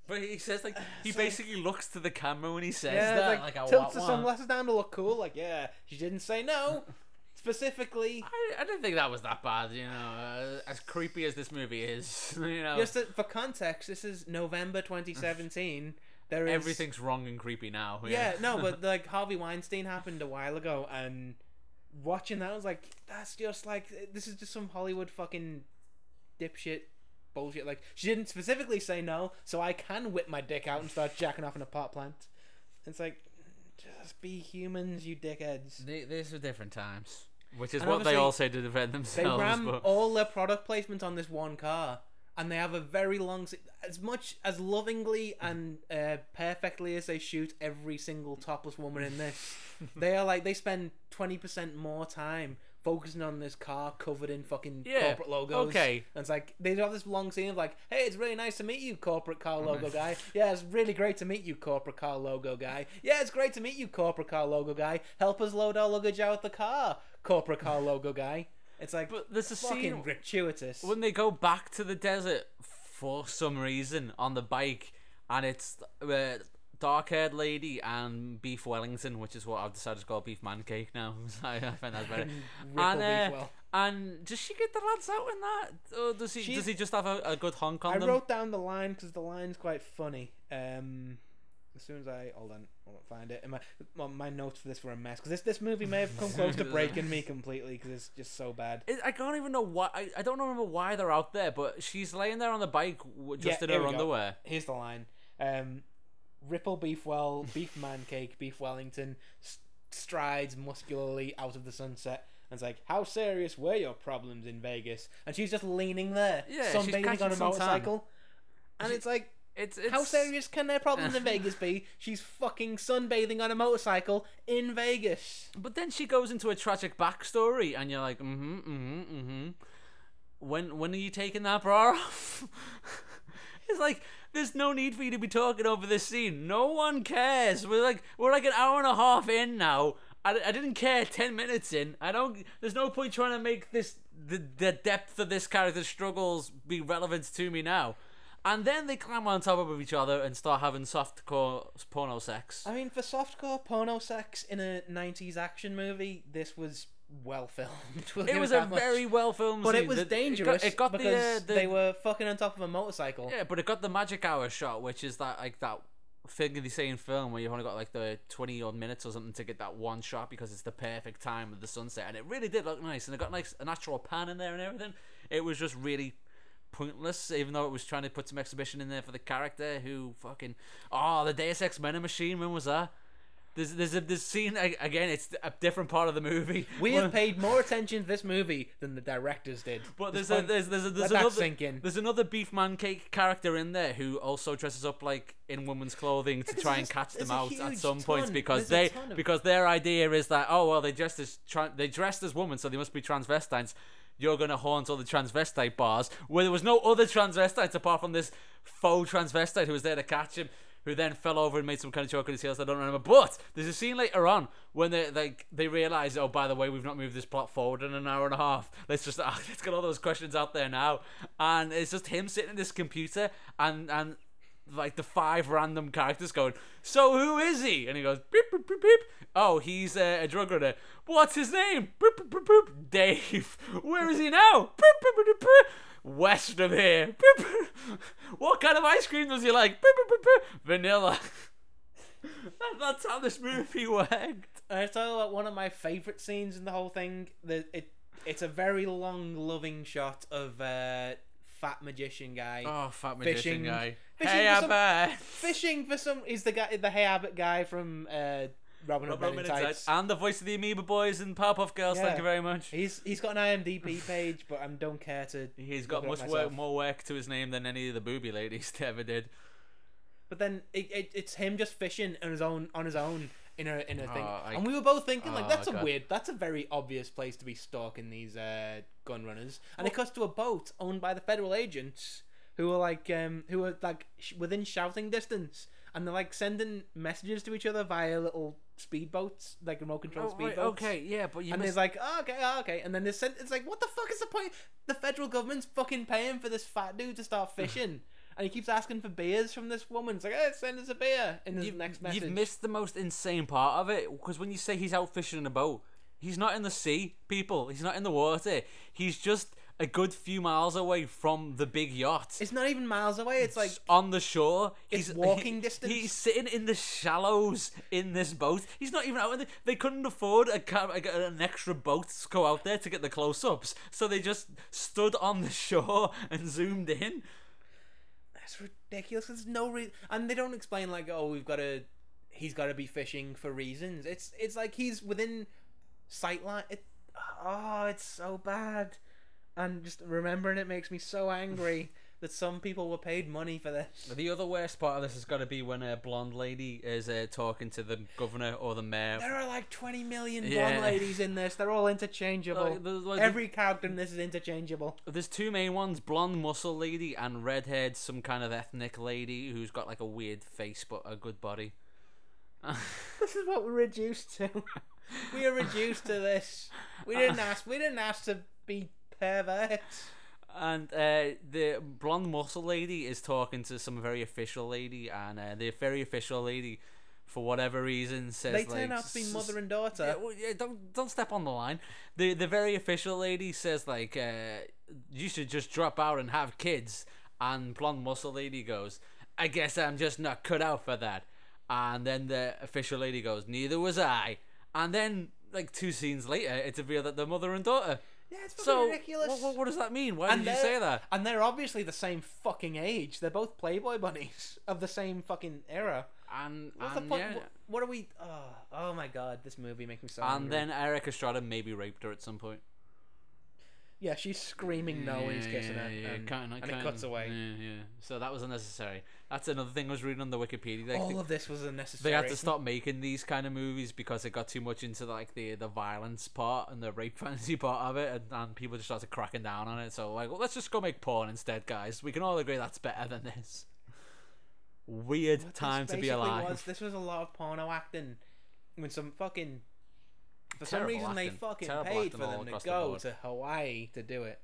But he says like [sighs] he
like-
basically looks to the camera when he says
Yeah,
that.
like,
Like,
tilts the sunglasses down to look cool. Like, yeah, she didn't say no. [laughs] Specifically,
I, I don't think that was that bad, you know. Uh, as creepy as this movie is, [laughs] you know,
just for context, this is November 2017. There is
everything's wrong and creepy now.
Yeah, no, but [laughs] like Harvey Weinstein happened a while ago, and watching that, I was like, that's just like this is just some Hollywood fucking dipshit bullshit. Like she didn't specifically say no, so I can whip my dick out and start jacking off in a pot plant. It's like, just be humans, you dickheads.
They, these are different times, which is
And
what they all say to defend
They
themselves.
ram
but
all their product placement on this one car, and they have a very long. As much as lovingly and uh, perfectly as they shoot every single topless woman in this, [laughs] they are like they spend twenty percent more time focusing on this car covered in fucking
Yeah,
corporate logos.
okay.
and it's like they have this long scene of like, "Hey, it's really nice to meet you, corporate car logo guy. Yeah, it's really great to meet you, corporate car logo guy. Yeah, it's great to meet you, corporate car logo guy. Help us load our luggage out the car, corporate car logo guy." It's like
but there's a
fucking
scene
gratuitous.
when they go back to the desert for some reason on the bike, and it's uh, dark-haired lady and beef Wellington, which is what I've decided to call beef man cake now. [laughs] I, find that better. [laughs]
Ripple
and,
beef
uh,
well.
and does she get the lads out in that, or does he?
She's-
Does he just have a, a good honk on
I
them?
wrote down the line because the line's quite funny. Um, as soon as I hold on, on, find it. And my well, my notes for this were a mess because this this movie may have come close to [laughs] breaking me completely because it's just so bad.
It, I can't even know why. I, I don't remember why they're out there, but she's laying there on the bike just
Yeah,
in her
we go.
underwear.
Here's the line. Um, Ripple beef well, beef [laughs] man cake, beef Wellington s- strides muscularly out of the sunset. And it's like, how serious were your problems in Vegas? And she's just leaning there,
Yeah, she's
sunbathing on a motorcycle. And
She-
it's like,
It's, it's
How serious can their problems in [laughs] Vegas be? She's fucking sunbathing on a motorcycle in Vegas.
But then she goes into a tragic backstory, and you're like, mm-hmm, mm-hmm, mm-hmm. When when are you taking that bra [laughs] off? it's like there's no need for you to be talking over this scene. No one cares. We're like we're like an hour and a half in now. I, I didn't care ten minutes in. I don't. There's no point trying to make this the the depth of this character's struggles be relevant to me now. And then they climb on top of each other and start having soft core porno sex.
I mean, for softcore porno sex in a 90s action movie, this was well filmed. [laughs] We'll
It was a
much.
very well filmed.
But it was
The-
dangerous
It got, it got
because
the, uh, the
they were fucking on top of a motorcycle.
Yeah, but it got the magic hour shot, which is that like that thing they say in film where you've only got like the twenty odd minutes or something to get that one shot because it's the perfect time of the sunset, and it really did look nice, and it got like a natural pan in there and everything. It was just really pointless, even though it was trying to put some exhibition in there for the character who fucking oh the Deus Ex Mena machine. When was that? There's there's a this scene again. It's a different part of the movie. [laughs]
We have paid more attention to this movie than the directors did.
But there's a there's there's a, there's
let
another there's another beef man cake character in there who also dresses up like in women's clothing to try and catch them out at some points
ton-
because
there's
they
of-
because their idea is that oh well they dressed as tra- they dressed as women so they must be transvestites. You're gonna haunt all the transvestite bars where there was no other transvestites apart from this faux transvestite who was there to catch him. Who then fell over and made some kind of joke on his heels. I don't remember. But there's a scene later on when they like they realize, oh, by the way, we've not moved this plot forward in an hour and a half. Let's just ah, [laughs] let's get all those questions out there now. And it's just him sitting at this computer and and like the five random characters going, so who is he? And he goes, beep, beep, beep, beep. Oh, he's uh, a drug runner. What's his name? Beep, beep, beep, beep. Dave. [laughs] Where is he now? [laughs] Beep, beep, beep, beep, beep. West of here. [laughs] Beep, beep. What kind of ice cream does he like? Beep, beep, beep, beep. Vanilla. That- That's how this movie worked.
I you what, one of my favorite scenes in the whole thing. The it it's a very long, loving shot of uh, fat magician guy
Oh, fat magician
Fishing-
guy.
fishing
hey,
for some- fishing for some. He's the guy, the Hey Abbott guy from uh, Robin Hood Men in Tights.
And the voice of the Amoeba Boys and Powerpuff Girls.
Yeah.
Thank you very much.
He's he's got an IMDb page, but I don't care to.
He's got much work, more work to his name than any of the booby ladies [laughs] ever did.
But then it, it, it's him just fishing on his own on his own in a in a thing,
Oh, I-
and we were both thinking
Oh,
like that's a
God.
weird, that's a very obvious place to be stalking these uh, gun runners, and it cuts to a boat owned by the federal agents who are like um who are like sh- within shouting distance, and they're like sending messages to each other via little speedboats, like remote control
Oh, right,
speedboats.
okay, yeah, but you
and
missed
it's like, oh, okay, oh, okay, and then they sent. It's like, what the fuck is the point? The federal government's fucking paying for this fat dude to start [sighs] fishing, and he keeps asking for beers from this woman. It's like, hey, send us a beer in his
You've,
next message.
you've missed the most insane part of it because when you say he's out fishing in a boat, he's not in the sea, people. He's not in the water. He's just a good few miles away from the big yacht.
It's not even miles away. It's like
on the shore.
It's
he's
walking
he-
distance.
He's sitting in the shallows in this boat. He's not even out in the. They couldn't afford a like, an extra boat to go out there to get the close-ups, so they just stood on the [laughs] shore and zoomed in.
That's ridiculous. There's no reason, and they don't explain like, oh, we've got to. He's got to be fishing for reasons. It's it's like he's within sight line. It, oh, it's so bad, and just remembering it makes me so angry [laughs] that some people were paid money for this.
The other worst part of this has got to be when a blonde lady is uh, talking to the governor or the mayor.
There are like 20 million blonde
Yeah.
ladies in this. They're all interchangeable.
Like, there's, like,
Every character in this is interchangeable.
There's two main ones: blonde muscle lady and redhead, some kind of ethnic lady who's got like a weird face but a good body. [laughs]
This is what we're reduced to. we are reduced to this. We didn't [laughs] ask. We didn't ask to be perverts.
And uh, the blonde muscle lady is talking to some very official lady, and uh, the very official lady, for whatever reason, says
They turn
like,
out to be mother and daughter.
Yeah, well, yeah, don't don't step on the line. The the very official lady says like, uh, you should just drop out and have kids. And blonde muscle lady goes, I guess I'm just not cut out for that. And then the official lady goes, neither was I. And then like two scenes later, it's revealed that they're mother and daughter.
Yeah, it's fucking
So
ridiculous.
What, what, what does that mean? Why
and
did you
they're-
say that?
And they're obviously the same fucking age. They're both Playboy bunnies [laughs] of the same fucking era.
And
What's
and
the point?
yeah.
What, what are we? Oh, oh my god, this movie makes me so.
And
angry.
then Erik Estrada maybe raped her at some point.
Yeah, she's screaming no when he's kissing her,
yeah,
and,
kinda-
and it
kinda-
cuts away.
Yeah, yeah. So that was unnecessary. That's another thing I was reading on the Wikipedia. Like,
All of this was unnecessary.
they had to stop making these kind of movies because it got too much into like the the violence part and the rape [laughs] fantasy part of it, and, and people just started cracking down on it. So like, well, let's just go make porn instead, guys. We can all agree that's better than this. Weird
What
time to be alive.
Was, this was a lot of porno acting. When some fucking. For some reason, they fucking
Terrible
paid for them to
across the
go to Hawaii to do it.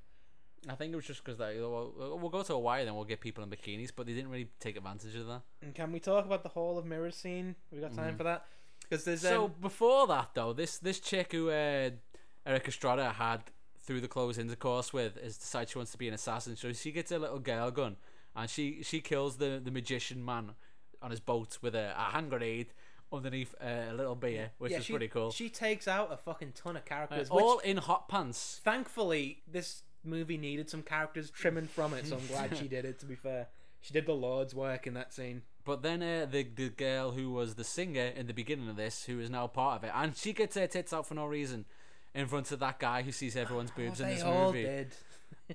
I think it was just because they well, we'll go to Hawaii, then we'll get people in bikinis, but they didn't really take advantage of that.
And can we talk about the Hall of Mirrors scene? We got time for that? Because there's.
So
um,
before that, though, this this chick who uh, Erik Estrada had through the close intercourse with is decided she wants to be an assassin. So she gets a little girl gun, and she she kills the the magician man on his boat with a, a hand grenade underneath uh, a little beer, which
yeah,
is
she,
pretty cool.
She takes out a fucking ton of
Uh,
characters.
all
which,
in hot pants.
thankfully, this movie needed some characters trimming from it, so I'm glad she [laughs] did it. To be fair, she did the Lord's work in that scene.
But then uh, the the girl who was the singer in the beginning of this, who is now part of it, and she gets her tits out for no reason in front of that guy who sees everyone's boobs in
Oh, they
this
all
movie.
did.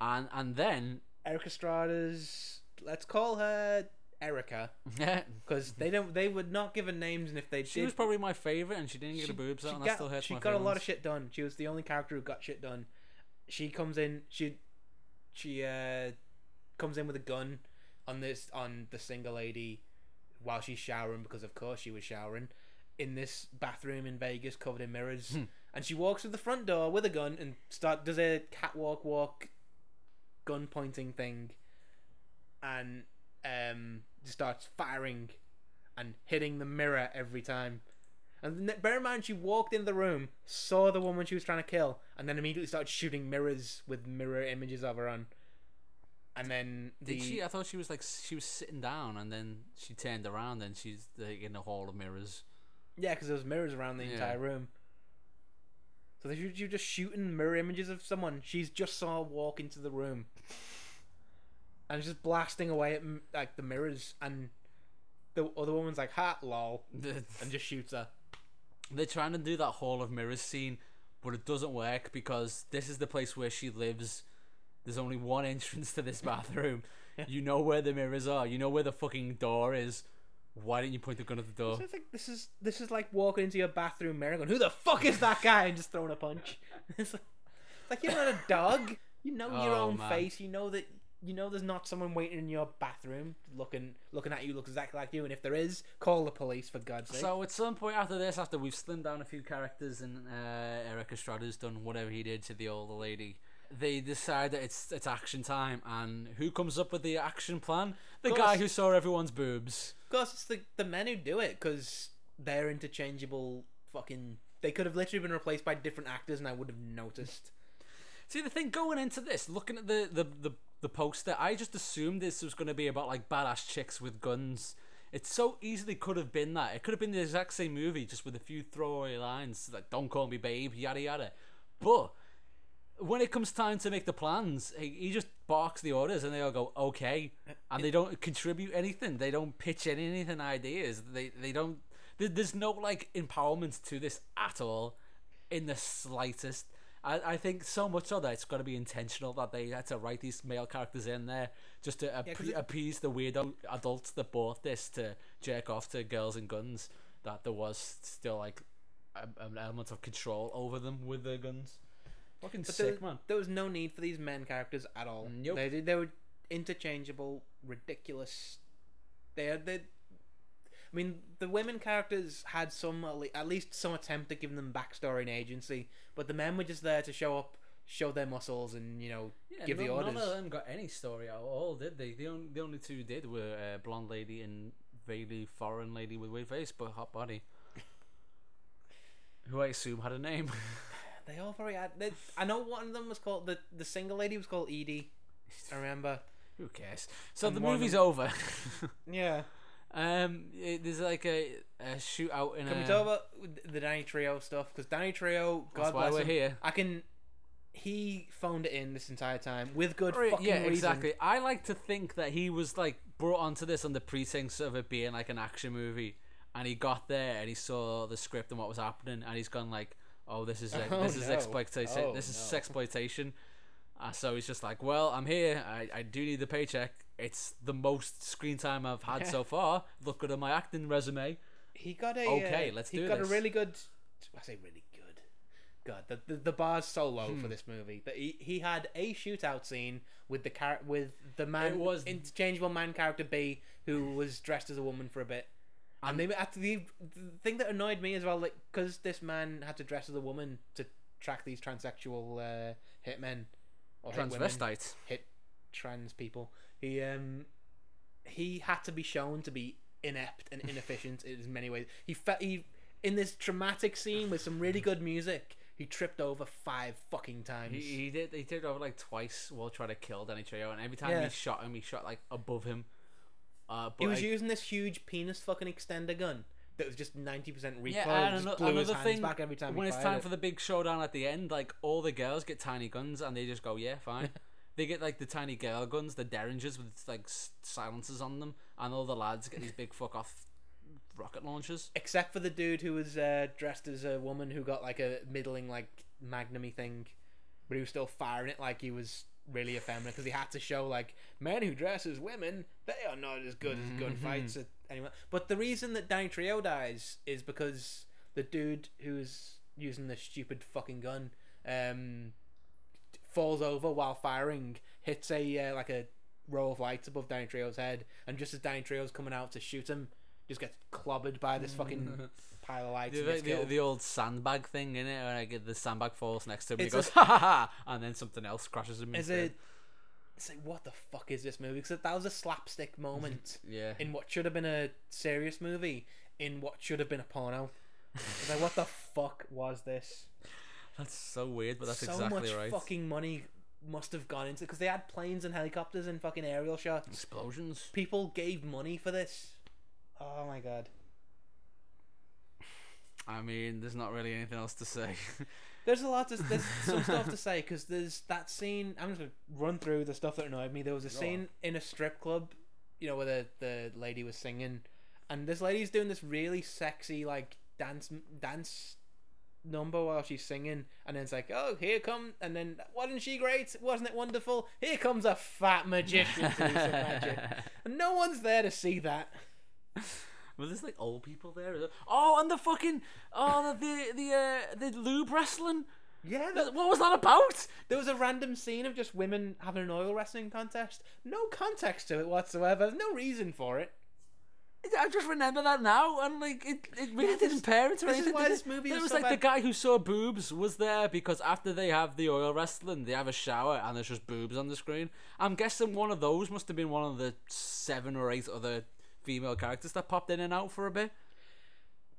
And and then
Erik Estrada's. Let's call her Erica, [laughs] because they don't. They would not give her names, and if they
she
did,
was probably my favorite, and she didn't get
she,
her boobs out, and
got,
that still hurts
she
my
got a lot of shit done. She was the only character who got shit done. She comes in. She she uh comes in with a gun on this on the single lady while she's showering because of course she was showering in this bathroom in Vegas covered in mirrors, and she walks through the front door with a gun and start does a catwalk walk, gun pointing thing, and um starts firing and hitting the mirror every time. And bear in mind, she walked into the room, saw the woman she was trying to kill, and then immediately started shooting mirrors with mirror images of her on. And then the
Did she? I thought she was like she was sitting down and then she turned around and she's like in the hall of mirrors.
yeah, because there was mirrors around the
Yeah.
entire room. So they you just shooting mirror images of someone she's just saw walk into the room, and just blasting away at like the mirrors, and the other woman's like, "Ha, lol," and just shoots her.
They're trying to do that hall of mirrors scene, but it doesn't work because this is the place where she lives. There's only one [laughs] entrance to this bathroom. [laughs] You know where the mirrors are. You know where the fucking door is. Why didn't you point the gun at the door?
So it's like this is this is like walking into your bathroom mirror going, "Who the fuck is that guy?" and just throwing a punch. [laughs] it's like, it's like you're not a dog. You know your
Oh,
own
man.
face. You know that you know there's not someone waiting in your bathroom looking looking at you looks exactly like you. And if there is, call the police for God's sake.
So at some point after this, after we've slimmed down a few characters and uh, Erik Estrada's done whatever he did to the older lady, they decide that it's it's action time. And who comes up with the action plan? The guy who saw everyone's boobs.
Of course, it's the the men who do it because they're interchangeable. Fucking, they could have literally been replaced by different actors, and I would have noticed.
See the thing going into this, looking at the the the, the poster, I just assumed this was going to be about like badass chicks with guns. It so easily could have been that. It could have been the exact same movie, just with a few throwaway lines like "Don't call me babe," yada yada. But when it comes time to make the plans, he, he just barks the orders, and they all go okay, and they don't contribute anything. They don't pitch any anything ideas. They they don't. There's no like empowerment to this at all, in the slightest. I, I think so much so that it's got to be intentional that they had to write these male characters in there just to appe-
it-
appease the weirdo adults that bought this to jerk off to girls and guns. That there was still like a, an element of control over them with their guns. Fucking
But
sick,
there,
man.
there was no need for these men characters at all.
Nope.
They they were interchangeable, ridiculous. They had they. I mean, the women characters had some at least some attempt at giving them backstory and agency, but the men were just there to show up, show their muscles, and you know
Yeah,
give
none,
the orders.
None of them got any story at all, did they? The only, the only two did were uh, blonde lady and vaguely foreign lady with weird face but hot body. Who I assume had a name. [laughs]
They all very had. They, I know one of them was called the the single lady was called Edie. I remember.
Who cares? So
And
the movie's
them-
over. [laughs]
Yeah.
Um, it, there's like a, a shootout in a
Can
a.
we talk about the Danny Trejo stuff? Because Danny Trejo, God
That's why
bless
we're
him,
here.
I can. He phoned it in this entire time with good
Right,
fucking
yeah,
reason.
exactly. I like to think that he was like brought onto this on the pretense of it being like an action movie, and he got there and he saw the script and what was happening, and he's gone like, "Oh, this is [laughs]
Oh,
this is
no.
exploitation.
Oh,
this is
no.
sexploitation." Uh, so he's just like, "Well, I'm here. I, I do need the paycheck. It's the most screen time I've had so far. Look good at my acting resume."
He got a.
Okay,
uh,
let's
he
do
got
this.
a really good. I say really good. God, the the, the bar's so low
Hmm.
for this movie that he, he had a shootout scene with the char- with the man
It was-
interchangeable man character B who was dressed as a woman for a bit. And they at the, the thing that annoyed me as well, like because this man had to dress as a woman to track these transsexual uh, hitmen or hit women hit trans people. He um he had to be shown to be inept and [laughs] inefficient in many ways. He fe- he in this traumatic scene with some really good music. He tripped over five fucking times.
He, he did. He did over like twice while trying to kill Danny Trejo, and every time
Yeah.
he shot him, he shot like above him. Uh, but
He was
like,
using this huge penis fucking extender gun that was just ninety percent recoil.
Yeah,
and just
ano-
blew his
another
hands
thing,
back every time.
when
he
it's time
it.
for the big showdown at the end, like all the girls get tiny guns and they just go, yeah, fine. [laughs] they get like the tiny girl guns, the derringers with like silencers on them, and all the lads get these big fuck off rocket launchers.
except for the dude who was uh, dressed as a woman who got like a middling like magnumy thing, but he was still firing it like he was really effeminate because he had to show like men who dress as women they are not as good as gunfights [laughs] anyway. But the reason that Danny Trejo dies is because the dude who's using the stupid fucking gun um falls over while firing, hits a uh, like a row of lights above Danny Trejo's head, and just as Danny Trejo's coming out to shoot him, just gets clobbered by this fucking [laughs] pile of lights.
The, the, the old sandbag thing in it, where like, the sandbag falls next to him, and he
It's a-
goes ha ha ha, and then something else crashes him.
Is it? It's like what the fuck is this movie? Because that was a slapstick [laughs] moment
Yeah.
in what should have been a serious movie, in what should have been a porno. It's like what the [laughs] fuck was this?
That's so weird, but that's
so
exactly
much
right.
fucking money must have gone into because they had planes and helicopters and fucking aerial shots.
Explosions.
People gave money for this. Oh my god.
I mean, there's not really anything else to say. [laughs]
There's a lot. To, there's [laughs] some stuff to say because there's that scene. I'm just gonna run through the stuff that annoyed me. There was a scene in a strip club, you know, where the the lady was singing, and this lady's doing this really sexy like dance dance number while she's singing, and then it's like, oh, here come, and then wasn't she great? Wasn't it wonderful? Here comes a fat magician to do some magic, [laughs] and no one's there to see that.
Well, there's like old people there. Oh, and the fucking oh the the the, uh, the lube wrestling.
Yeah,
Th- What was that about?
There was a random scene of just women having an oil wrestling contest. No context to it whatsoever. There's no reason for it.
I just remember that now, and like it, it really didn't parent or
this is
anything.
why this
it?
movie
It was
so
like the guy who saw boobs was there because after they have the oil wrestling, they have a shower and there's just boobs on the screen. I'm guessing one of those must have been one of the seven or eight other female characters that popped in and out for a bit.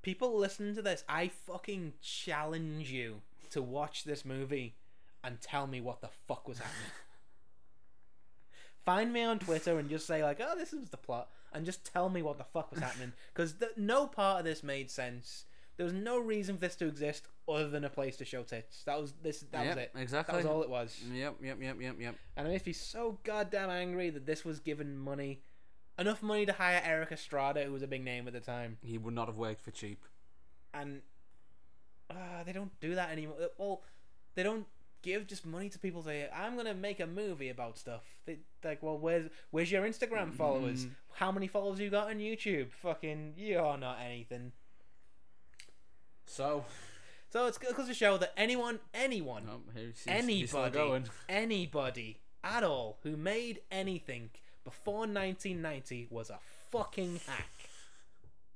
People listening to this, I fucking challenge you to watch this movie and tell me what the fuck was happening. [laughs] Find me on Twitter and just say like, "Oh, this is the plot," and just tell me what the fuck was happening because th- no part of this made sense. There was no reason for this to exist other than a place to show tits. That was this. That
Yep,
was it.
exactly.
That was all it was.
Yep, yep, yep, yep, yep.
And it makes me so goddamn angry that this was given money, enough money to hire Erik Estrada, who was a big name at the time,
He would not have worked for cheap.
and uh, they don't do that anymore. Well, they don't give just money to people. Say, "I'm gonna make a movie about stuff." They like, well, where's where's your Instagram followers? How many followers you got on YouTube? Fucking, you're not anything.
So,
So it's because to show that anyone, anyone,
oh, he's, he's, he's
anybody,
going. [laughs]
anybody at all who made anything before 1990 was a fucking hack.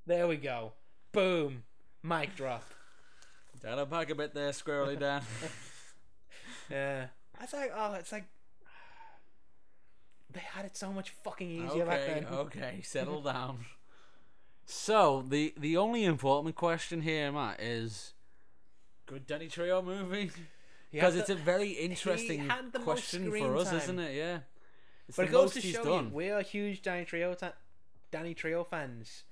There we go. Boom. Mic drop.
Down a back a bit there, squirrely [laughs] Dan.
Yeah. It's like, oh, it's like. They had it so much fucking easier back
okay,
then.
okay, settle down. So the the only important question here, Matt, is good Danny Trejo movie because it's
the-
a very interesting
had the most
question for us,
time.
isn't it? Yeah. It's
But it goes to show
done.
you, we are huge Danny Trejo, ta- Danny Trejo fans,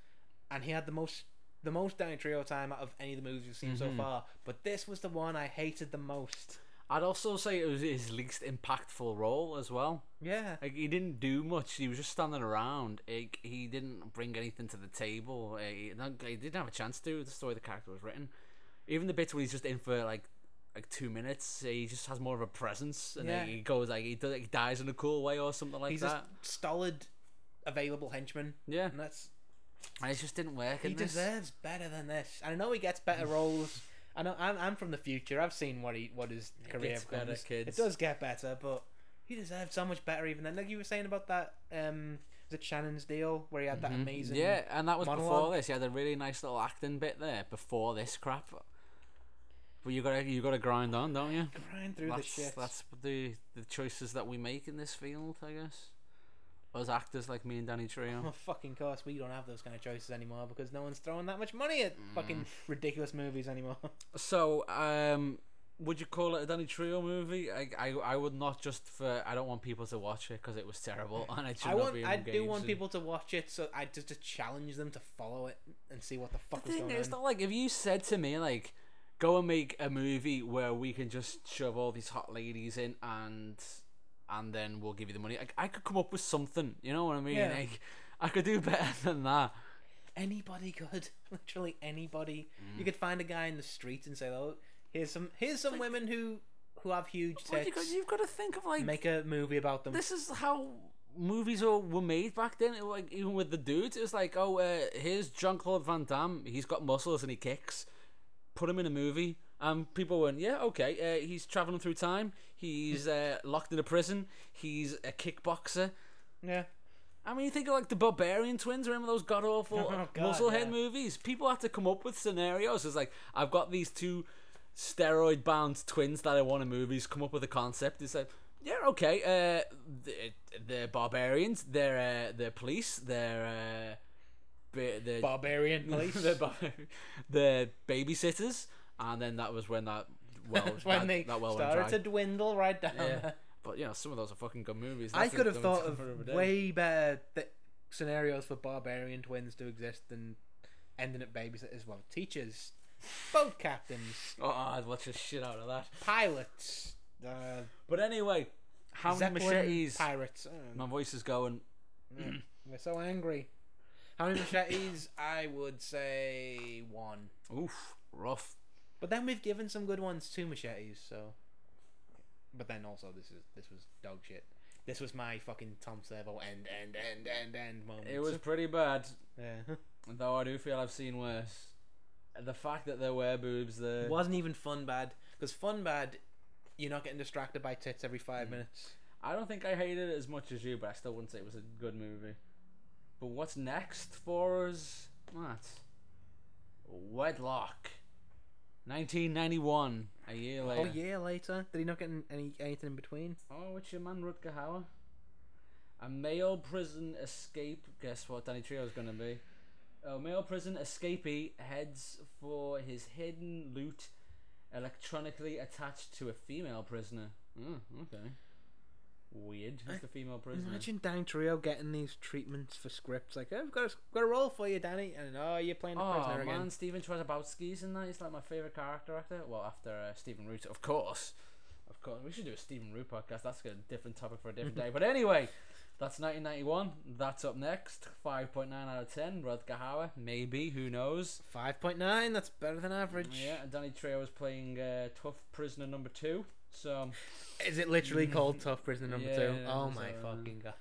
and he had the most, the most Danny Trejo time out of any of the movies we've seen so
Mhm.
far. But this was the one I hated the most.
I'd also say it was his least impactful role as well.
Yeah,
Like he didn't do much. He was just standing around. Like, he didn't bring anything to the table. Uh, He, he didn't have a chance to. The story the character was written. Even the bits where he's just in for like like two minutes, he just has more of a presence, and then he goes like he, does, he dies in a cool way or something like
he's
that.
He's a stolid, available henchman,
Yeah,
and that's
and it just didn't work.
he
in this.
deserves better than this. I know he gets better [laughs] roles. I know I'm, I'm from the future. I've seen what he what his career
gets better, kids.
It does get better, but he deserved so much better even then. Like you were saying about that, um, was it Shannon's deal where he had that
Mhm.
amazing
Yeah, and that was before this. He had a really nice little acting bit there before this crap. But you gotta you gotta grind on, don't you?
grind through
that's,
the shit.
That's the the choices that we make in this field, I guess. As actors like me and Danny Trejo.
Well, [laughs] fucking course, we don't have those kind of choices anymore because no one's throwing that much money at fucking ridiculous movies anymore. [laughs]
So, um, would you call it a Danny Trejo movie? I, I, I would not just for. I don't want people to watch it because it was terrible, [laughs] and it should
I
not
want, I do want people to watch it, so I just to challenge them to follow it and see what the fuck
The thing
going
is,
on.
not like if you said to me like, go and make a movie where we can just shove all these hot ladies in and and then we'll give you the money. Like, I could come up with something. You know what I mean?
Yeah.
Like, I could do [laughs] better than that.
Anybody could, [laughs] literally anybody.
Mm.
You could find a guy in the street and say, "Oh, here's some, here's some women who, who have huge
Well, you
tits.
got, you've got to think of like
Make a movie about them."
this is how movies were made back then. It, like even with the dudes, it was like, oh, uh, here's Jean Claude Van Damme. He's got muscles and he kicks. Put him in a movie. And people went, yeah, okay. Uh, he's traveling through time. He's uh, locked in a prison. He's a kickboxer.
yeah,
I mean, you think of like the Barbarian Twins. Remember those god awful [laughs]
Oh, God,
musclehead
yeah.
movies? People had to come up with scenarios. It's like I've got these two steroid bound twins that I want in movies. Come up with a concept. It's like, yeah, okay. Uh, they're, they're barbarians. They're uh, they're police. They're uh, ba- they're
Barbarian [laughs] police.
bar- they're babysitters. And then that was when that well [laughs]
when
that,
they
that well went
started
dry.
to dwindle right down.
Yeah. But you know, some of those are fucking good movies.
I
That's
could have thought
a- for another
of way better th- scenarios for barbarian twins to exist than ending at babysitters. Well, teachers, boat captains,
Oh, I'd watch the shit out of that.
pilots, uh,
But anyway, how many machetes?
pirates. Uh,
My voice is going.
We're so angry. How many machetes? I would say one.
Oof, rough.
But then we've given some good ones to machetes, so. But then also this is this was dog shit. This was my fucking Tom Servo end end end end end moment.
It was pretty bad,
Yeah. [laughs]
though. I do feel I've seen worse. The fact that there were boobs there.
Wasn't even fun bad because fun bad, you're not getting distracted by tits every five mm. minutes.
I don't think I hated it as much as you, but I still wouldn't say it was a good movie. But what's next for us? What? Wedlock. 1991. A year
Oh,
later.
a year later, did he not get any anything in between?
Oh, it's your man Rutger Hauer. A male prison escape. Guess what Danny Trejo's gonna be? A male prison escapee heads for his hidden loot, electronically attached to a female prisoner. Oh, okay. Weird. Who's the female prisoner?
Imagine Danny Trejo getting these treatments for scripts like, oh, "I've got a, got a role for you, Danny," and oh, you're playing the
Oh
prisoner
man,
again.
Stephen Tobolowsky's in that. He's like my favorite character actor. Well, after uh, Stephen Root, of course, of course. We should do a Stephen Root podcast. That's a different topic for a different day. But anyway, that's 1991. That's up next. 5.9 out of 10. Rutger Hauer, maybe. Who knows?
Five point nine. That's better than average.
Yeah, and Danny Trejo was playing uh, tough prisoner number two. So,
Is it literally called Tough Prisoner Number
Yeah,
Two? Oh my
uh,
fucking god!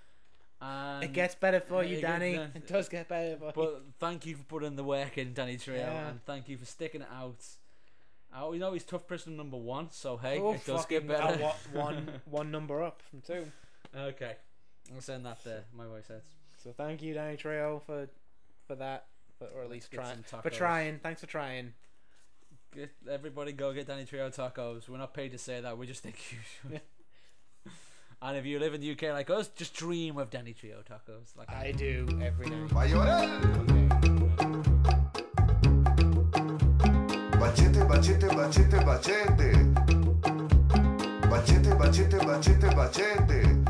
and
It gets better for
yeah,
you,
it
Danny.
better.
It does get better for you.
But thank you for putting the work in, Danny Trejo,
Yeah.
and thank you for sticking it out. Oh, we know he's tough prisoner number one, so hey,
Oh,
it does get better. [laughs]
one one number up from two.
Okay, I'll send that there. My voice heads.
So thank you, Danny Trejo, for for that, for, or at least trying for trying. Thanks for trying.
Get, everybody go get Danny Trejo tacos. We're not paid to say that. We just think you should. [laughs] and if you live in the UK like us, just dream of Danny Trejo tacos. Like
I do every day.
Va a llorar. Bachete, bachete, bachete, bachete. Bachete, bachete, bachete, bachete.